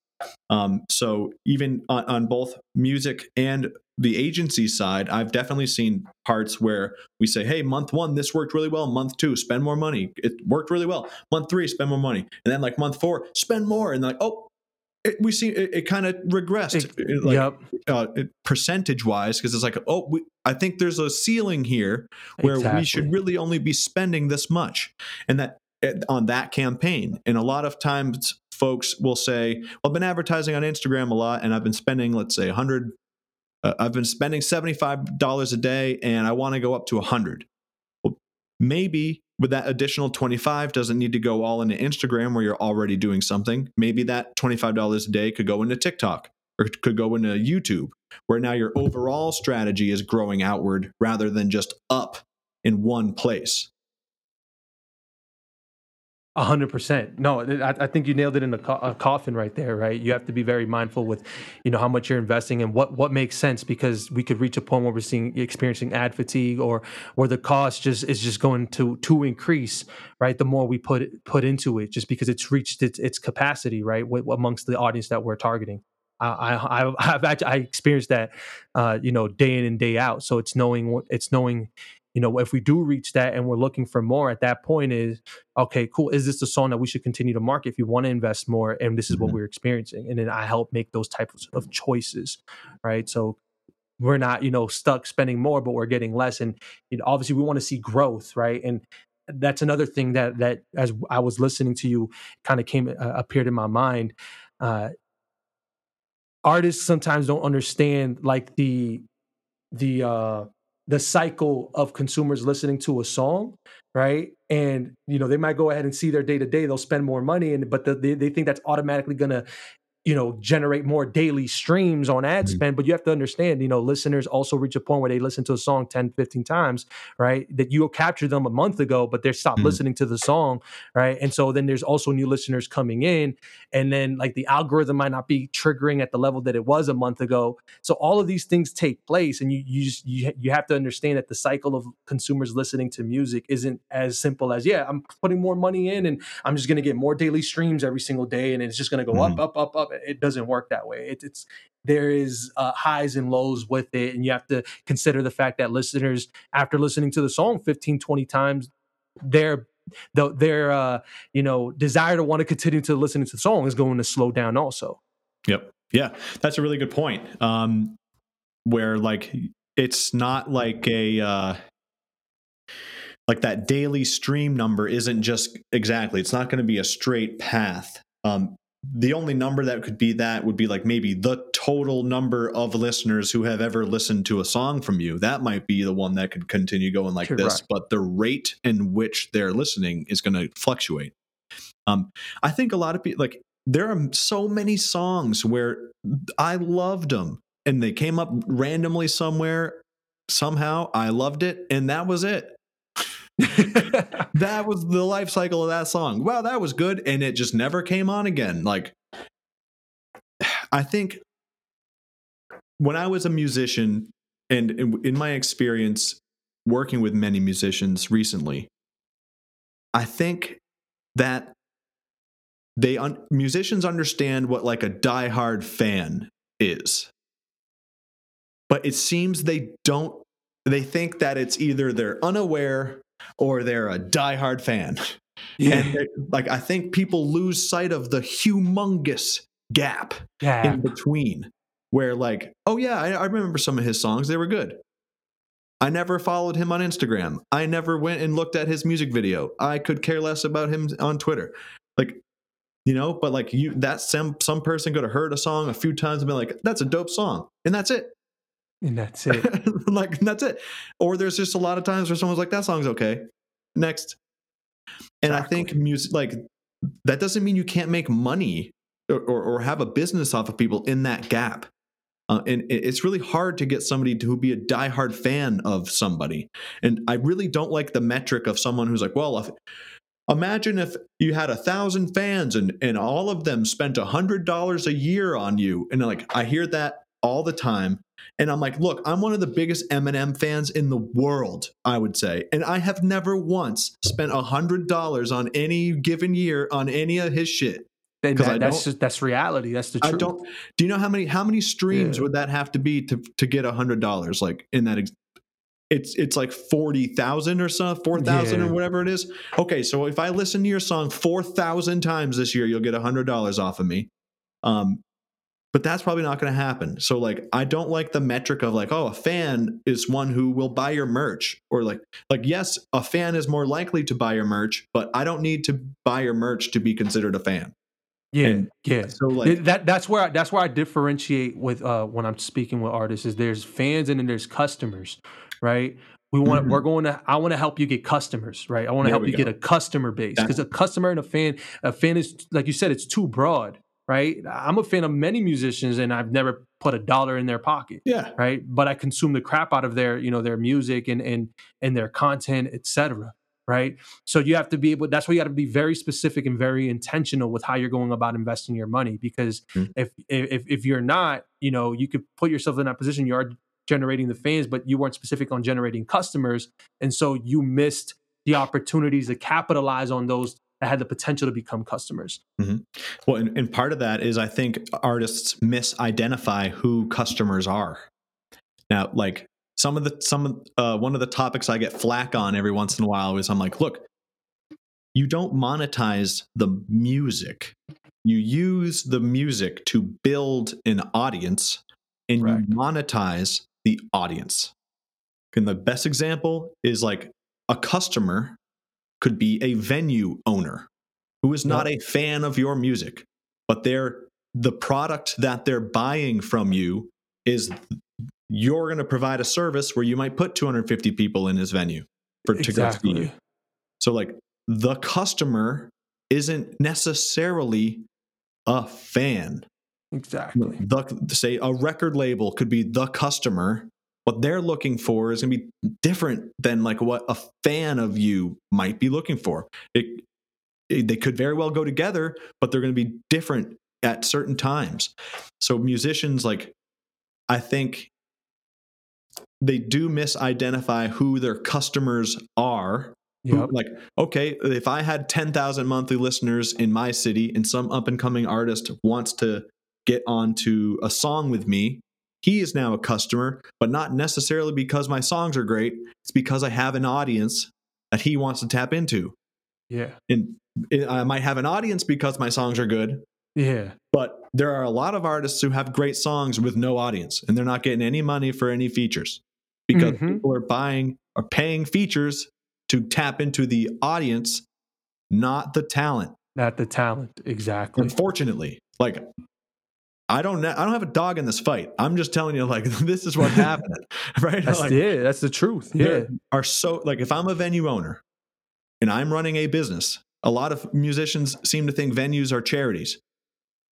Um, so even on, on both music and the agency side, I've definitely seen parts where we say, hey, month one, this worked really well. Month two, spend more money. It worked really well. Month three, spend more money. And then like month four, spend more. And like, oh, it, we see it, it kind of regressed, it, like yep. uh, percentage wise, because it's like, oh, we, I think there's a ceiling here where exactly. we should really only be spending this much, and that eh, on that campaign. And a lot of times, folks will say, well, I've been advertising on Instagram a lot, and I've been spending, let's say, 100 uh, I've been spending $75 a day and I want to go up to 100. Well, maybe with that additional 25 doesn't need to go all into Instagram where you're already doing something. Maybe that $25 a day could go into TikTok or could go into YouTube where now your overall strategy is growing outward rather than just up in one place. Hundred percent. No, I, I, think you nailed it in a, co- a, coffin right there. Right, you have to be very mindful with, you know, how much you're investing and what what makes sense because we could reach a point where we're seeing experiencing ad fatigue or where the cost just is just going to to increase. Right, the more we put put into it, just because it's reached its its capacity. Right, amongst the audience that we're targeting. I I I've actually, I experienced that, uh, you know, day in and day out. So it's knowing what it's knowing you know, if we do reach that and we're looking for more at that point is, okay, cool. Is this the song that we should continue to market if you want to invest more? And this is mm-hmm. what we're experiencing. And then I help make those types of choices. Right. So we're not, you know, stuck spending more, but we're getting less. And you know, obviously we want to see growth. Right. And that's another thing that, that as I was listening to you kind of came, uh, appeared in my mind. Uh, artists sometimes don't understand like the, the, uh, the cycle of consumers listening to a song right? And you know they might go ahead and see their day to day they'll spend more money and but the, they, they think that's automatically going to you know generate more daily streams on ad Mhm. spend but you have to understand you know listeners also reach a point where they listen to a song 10 15 times right that you captured them a month ago but they're stopped Mhm. listening to the song right and so then there's also new listeners coming in and then like the algorithm might not be triggering at the level that it was a month ago so all of these things take place and you you just you, you have to understand that the cycle of consumers listening to music isn't as simple as yeah i'm putting more money in and i'm just going to get more daily streams every single day and it's just going to go Mhm. up up up up it doesn't work that way it, it's there is uh, highs and lows with it and you have to consider the fact that listeners after listening to the song 15 20 times their their uh, you know desire to want to continue to listen to the song is going to slow down also Yep. Yeah, that's a really good point. Um, where like it's not like a uh, like that daily stream number isn't just exactly. It's not going to be a straight path. Um, the only number that could be that would be like maybe the total number of listeners who have ever listened to a song from you. That might be the one that could continue going like this, but the rate in which they're listening is going to fluctuate. Um, I think a lot of people like there are so many songs where I loved them and they came up randomly somewhere somehow I loved it and that was it. [LAUGHS] That was the life cycle of that song. Wow, that was good and it just never came on again. Like I think when I was a musician and in, my experience working with many musicians recently, I think that they un- musicians understand what like a diehard fan is but it seems they don't they think that it's either they're unaware or they're a diehard fan. And like i think people lose sight of the humongous gap yeah. in between where like oh yeah I, I remember some of his songs they were good. I never followed him on instagram. I never went and looked at his music video. I could care less about him on twitter. Like you know but like you that some some person could have heard a song a few times and been like that's a dope song and that's it and that's [LAUGHS] it. Like that's it. Or there's just a lot of times where someone's like that song's okay. Next. And i think music like that doesn't mean you can't make money or, or, or have a business off of people in that gap. Uh, and it's really hard to get somebody to be a diehard fan of somebody. And i really don't like the metric of someone who's like well if, imagine if you had a thousand fans and and all of them spent a hundred dollars a year on you. And like i hear that all the time and i'm like look i'm one of the biggest eminem fans in the world i would say and i have never once spent a hundred dollars on any given year on any of his shit that- that's just that's reality that's the truth. i don't do you know how many how many streams Yeah. would that have to be to to get a hundred dollars like in that ex- it's it's like 40,000 or so 4,000 Yeah. or whatever it is okay so if i listen to your song 4,000 times this year you'll get a hundred dollars off of me um but that's probably not going to happen so like i don't like the metric of like oh a fan is one who will buy your merch or like like yes a fan is more likely to buy your merch but i don't need to buy your merch to be considered a fan yeah And yeah so like that that's where I, that's where I differentiate with uh when I'm speaking with artists is there's fans and then there's customers, right? We want Mhm. we're going to I want to help you get customers, right? I want to help you go. get a customer base because a customer and a fan a fan is like you said it's too broad, right? I'm a fan of many musicians and I've never put a dollar in their pocket yeah right but i consume the crap out of their you know their music and and and their content etc right so you have to be able that's why you got to be very specific and very intentional with how you're going about investing your money because Mhm. if if if you're not you know you could put yourself in that position you are generating the fans but you weren't specific on generating customers and so you missed the opportunities to capitalize on those that had the potential to become customers Well, and, and part of that is I think artists misidentify who customers are. Now, like some of the some of uh, one of the topics I get flack on every once in a while is I'm like, look, you don't monetize the music. You use the music to build an audience, and Right. you monetize the audience. And the best example is like a customer could be a venue owner who is not a fan of your music, but they're the product that they're buying from you is you're going to provide a service where you might put 250 people in his venue for to go see you. So like the customer isn't necessarily a fan. Exactly. The say a record label could be the customer. What they're looking for is going to be different than like what a fan of you might be looking for. It, it, they could very well go together, but they're going to be different at certain times. So musicians like I think they do misidentify who their customers are. Yep. Like, okay, if I had 10,000 monthly listeners in my city and some up and coming artist wants to get onto a song with me, he is now a customer, but not necessarily because my songs are great. It's because I have an audience that he wants to tap into. Yeah. And I might have an audience because my songs are good, Yeah. but there are a lot of artists who have great songs with no audience and they're not getting any money for any features because Mhm. people are buying or paying features to tap into the audience, not the talent. Not the talent. Exactly. Unfortunately, like I don't know, I don't have a dog in this fight. I'm just telling you like [LAUGHS] this is what's happening, [LAUGHS] right? That's Like, yeah, that's the truth. Yeah. are so like if I'm a venue owner and I'm running a business, a lot of musicians seem to think venues are charities,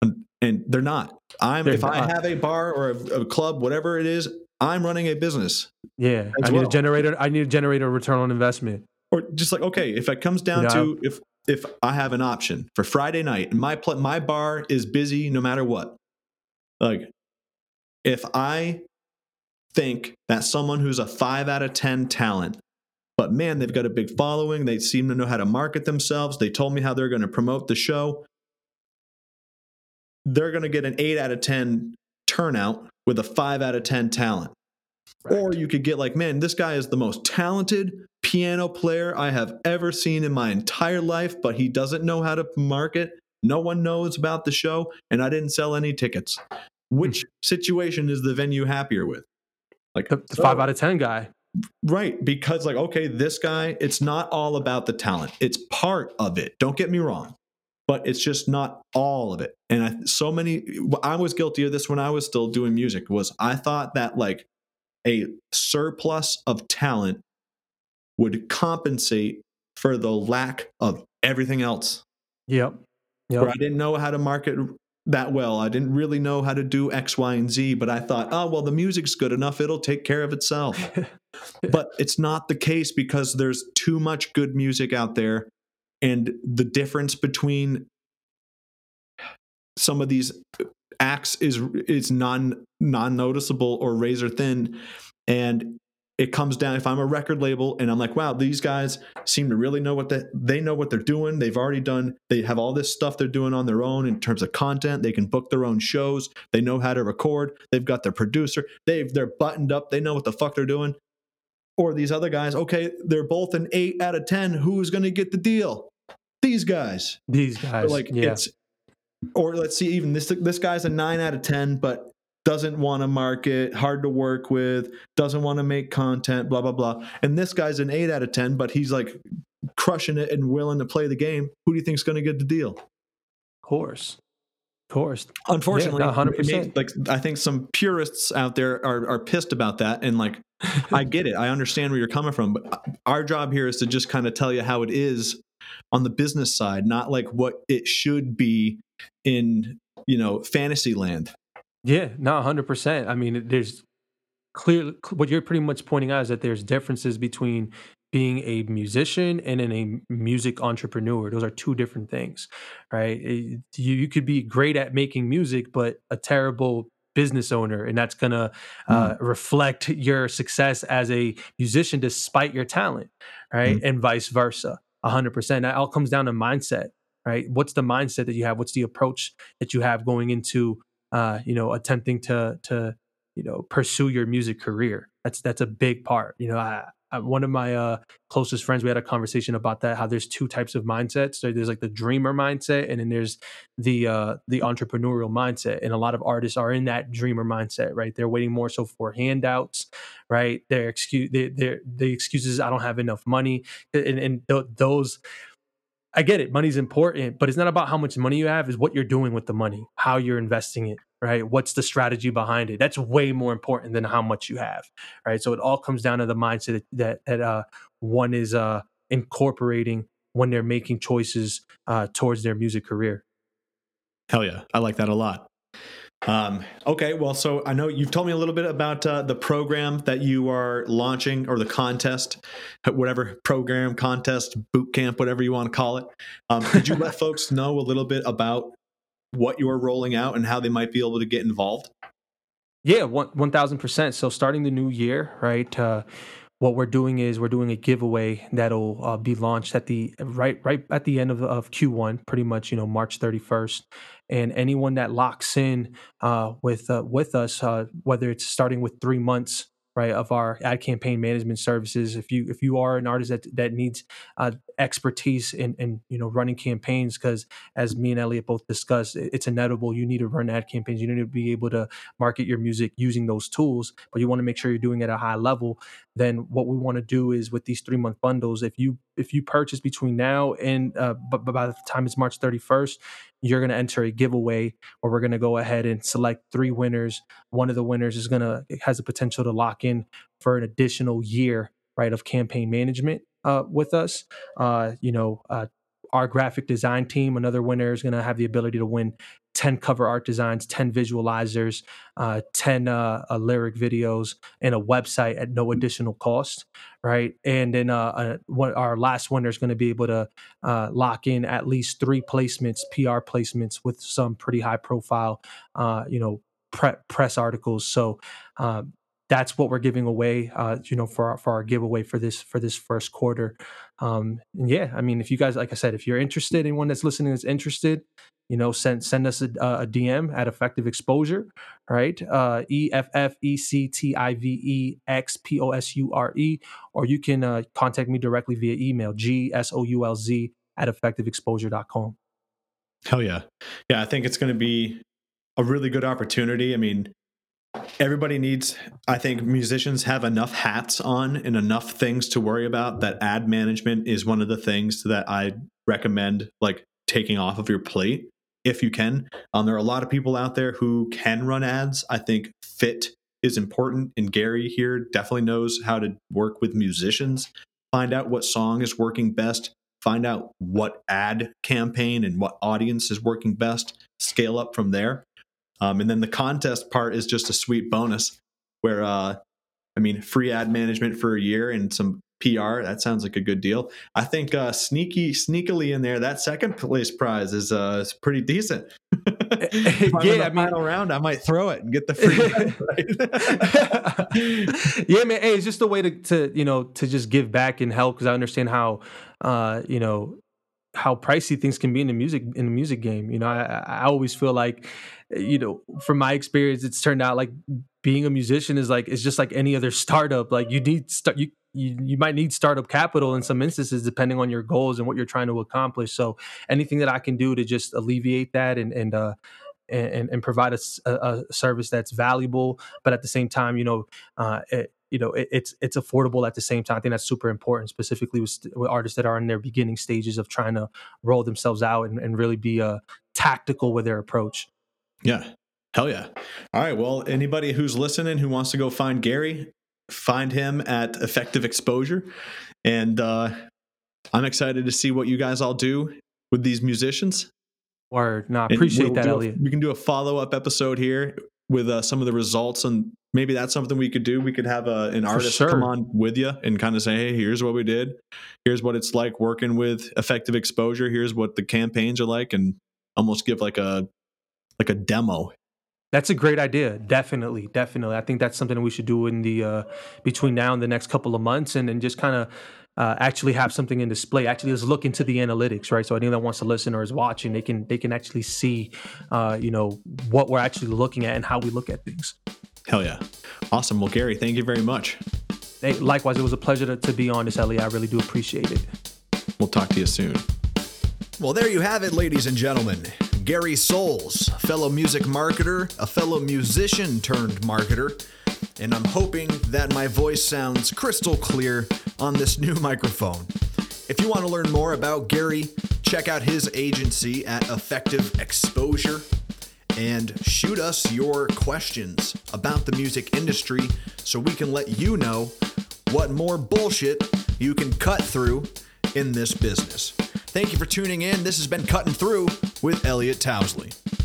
and, and they're not. I'm They're if I have a bar or a, a club, whatever it is, I'm running a business. Yeah. I need well. a generator. I need to generate a return on investment. Or just like okay, if it comes down You to if if I have an option for Friday night and my pl- my bar is busy no matter what, like if I think that someone who's a five out of ten talent but man, they've got a big following. They seem to know how to market themselves. They told me how they're going to promote the show. They're going to get an eight out of 10 turnout with a five out of 10 talent. Or you could get like, man, this guy is the most talented piano player I have ever seen in my entire life, but he doesn't know how to market. No one knows about the show, and I didn't sell any tickets. Which situation is the venue happier with? Like The, the five oh. out of ten guy. Right, because like okay, this guy, it's not all about the talent. It's part of it. Don't get me wrong. But it's just not all of it. And I so many I was guilty of this when I was still doing music was I thought that like a surplus of talent would compensate for the lack of everything else. Yep. Where I didn't know how to market that well. I didn't really know how to do X, Y, and Z, but I thought, oh, well, the music's good enough. It'll take care of itself. [LAUGHS] but it's not the case because there's too much good music out there. And the difference between some of these acts is is non non noticeable or razor thin. And it comes down if I'm a record label and I'm like, wow, these guys seem to really know what the, they know what they're doing. They've already done, they have all this stuff they're doing on their own in terms of content. They can book their own shows. They know how to record. They've got their producer. They've they're buttoned up. They know what the fuck they're doing. Or these other guys, okay, they're both an eight out of ten. Who's gonna get the deal? These guys. These guys. like yeah. it's or let's see, even this this guy's a nine out of ten, but doesn't want to market, hard to work with, doesn't want to make content, blah blah blah. And this guy's an eight out of ten, but he's like crushing it and willing to play the game. Who do you think's going to get the deal? Of course. Of course. Unfortunately, it 100%. may- like I think some purists out there are are pissed about that, and like [LAUGHS] I get it, I understand where you're coming from, but our job here is to just kind of tell you how it is on the business side, not like what it should be in you know fantasy land. Yeah, no, hundred percent. I mean, there's clear. What you're pretty much pointing out is that there's differences between being a musician and in a music entrepreneur. Those are two different things, right? Eh, you you could be great at making music, but a terrible business owner, and that's gonna uh, mm. reflect your success as a musician despite your talent, right? Mm. And vice versa. hundred percent. That all comes down to mindset, right? What's the mindset that you have? What's the approach that you have going into uh, you know, attempting to to you know pursue your music career. That's that's a big part. You know, I, I, one of my uh, closest friends, we had a conversation about that. How there's two types of mindsets. So there's like the dreamer mindset, and then there's the uh, the entrepreneurial mindset. And a lot of artists are in that dreamer mindset, right? They're waiting more so for handouts, right? Their excuse, their the excuses, I don't have enough money, and, and th- those I get it. Money's important, but it's not about how much money you have, is what you're doing with the money, how you're investing it, right? What's the strategy behind it? That's way more important than how much you have, right? So it all comes down to the mindset that that uh, one is uh, incorporating when they're making choices uh, towards their music career. Hell yeah, I like that a lot. Um, okay, well, so I know you've told me a little bit about uh, the program that you are launching, or the contest, whatever program, contest, boot camp, whatever you want to call it. Um, could you let [LAUGHS] folks know a little bit about what you are rolling out and how they might be able to get involved? Yeah, one thousand percent. So starting the new year, right? Uh, what we're doing is we're doing a giveaway that'll uh, be launched at the right right at the end of, of Q1, pretty much you know March 31st. And anyone that locks in uh, with uh, with us, uh, whether it's starting with three months right of our ad campaign management services if you if you are an artist that that needs uh, expertise in in you know running campaigns because as me and elliot both discussed it's inevitable you need to run ad campaigns. You need to be able to market your music using those tools but you want to make sure you're doing it at a high level. Then what we want to do is with these three month bundles if you if you purchase between now and uh, but, by the time it's march 31st you're going to enter a giveaway where we're going to go ahead and select three winners. One of the winners is going to has the potential to lock in for an additional year right of campaign management uh, with us uh, you know uh, our graphic design team another winner is going to have the ability to win 10 cover art designs, 10 visualizers, uh, 10 uh, lyric videos, and a website at no additional cost, right? And then uh, our last winner is going to be able to lock in at least three placements, PR placements with some pretty high profile, you know, pre- press articles. So that's what we're giving away, you know, for our, for our giveaway for this for this first quarter. Um, and yeah, I mean, if you guys, like I said, if you're interested, anyone that's listening is interested, you know, send send us a, a DM at Effective Exposure, right? Uh, e F F E C T I V E X P O S U R E, or you can uh, contact me directly via email, G S O U L Z at effectiveexposure.com. Hell yeah. Yeah, I think it's going to be a really good opportunity. I mean, everybody needs, I think musicians have enough hats on and enough things to worry about that ad management is one of the things that I recommend, like taking off of your plate if you can. Um, there are a lot of people out there who can run ads. I think fit is important, and Gary here definitely knows how to work with musicians, find out what song is working best, find out what ad campaign and what audience is working best, scale up from there. Um, and then the contest part is just a sweet bonus where, uh, I mean, free ad management for a year and some PR. That sounds like a good deal. I think uh, sneaky, sneakily in there, that second place prize is uh, is pretty decent. [LAUGHS] yeah, I mean, final round, I might throw it and get the free. [LAUGHS] [LAUGHS] yeah, man. Hey, it's just a way to, to you know to just give back and help because I understand how uh, you know how pricey things can be in the music in the music game. You know, I, I always feel like, you know, from my experience, it's turned out like being a musician is like it's just like any other startup. Like you need start you you, you might need startup capital in some instances depending on your goals and what you're trying to accomplish so anything that i can do to just alleviate that and and uh and, and provide a, a service that's valuable but at the same time you know uh it, you know it, it's it's affordable at the same time i think that's super important specifically with, with, artists that are in their beginning stages of trying to roll themselves out and, and really be uh tactical with their approach yeah Hell yeah. All right. Well, anybody who's listening who wants to go find Gary, find him at Effective Exposure. And uh, I'm excited to see what you guys all do with these musicians. Word. No, I appreciate we'll that, Elliot. A, we can do a follow up episode here with uh, some of the results and maybe that's something we could do we could have a, uh, an artist sure. come on with you and kind of say hey here's what we did here's what it's like working with effective exposure here's what the campaigns are like and almost give like a like a demo that's a great idea. Definitely, definitely. I think that's something that we should do in the uh, between now and the next couple of months, and, and just kind of uh, actually have something in display. Actually, let's look into the analytics, right? So anyone that wants to listen or is watching, they can they can actually see, uh, you know, what we're actually looking at and how we look at things. Hell yeah, awesome. Well, Gary, thank you very much. Hey, likewise, it was a pleasure to, to be on this, Ellie. I really do appreciate it. We'll talk to you soon. Well, there you have it, ladies and gentlemen. Gary Soulz, fellow music marketer, a fellow musician turned marketer, and I'm hoping that my voice sounds crystal clear on this new [LAUGHS] microphone. If you want to learn more about Gary, check out his agency at Effective Exposure and shoot us your questions about the music industry so we can let you know what more bullshit you can cut through in this business. Thank you for tuning in. This has been Cutting Through with Elliot Towsley.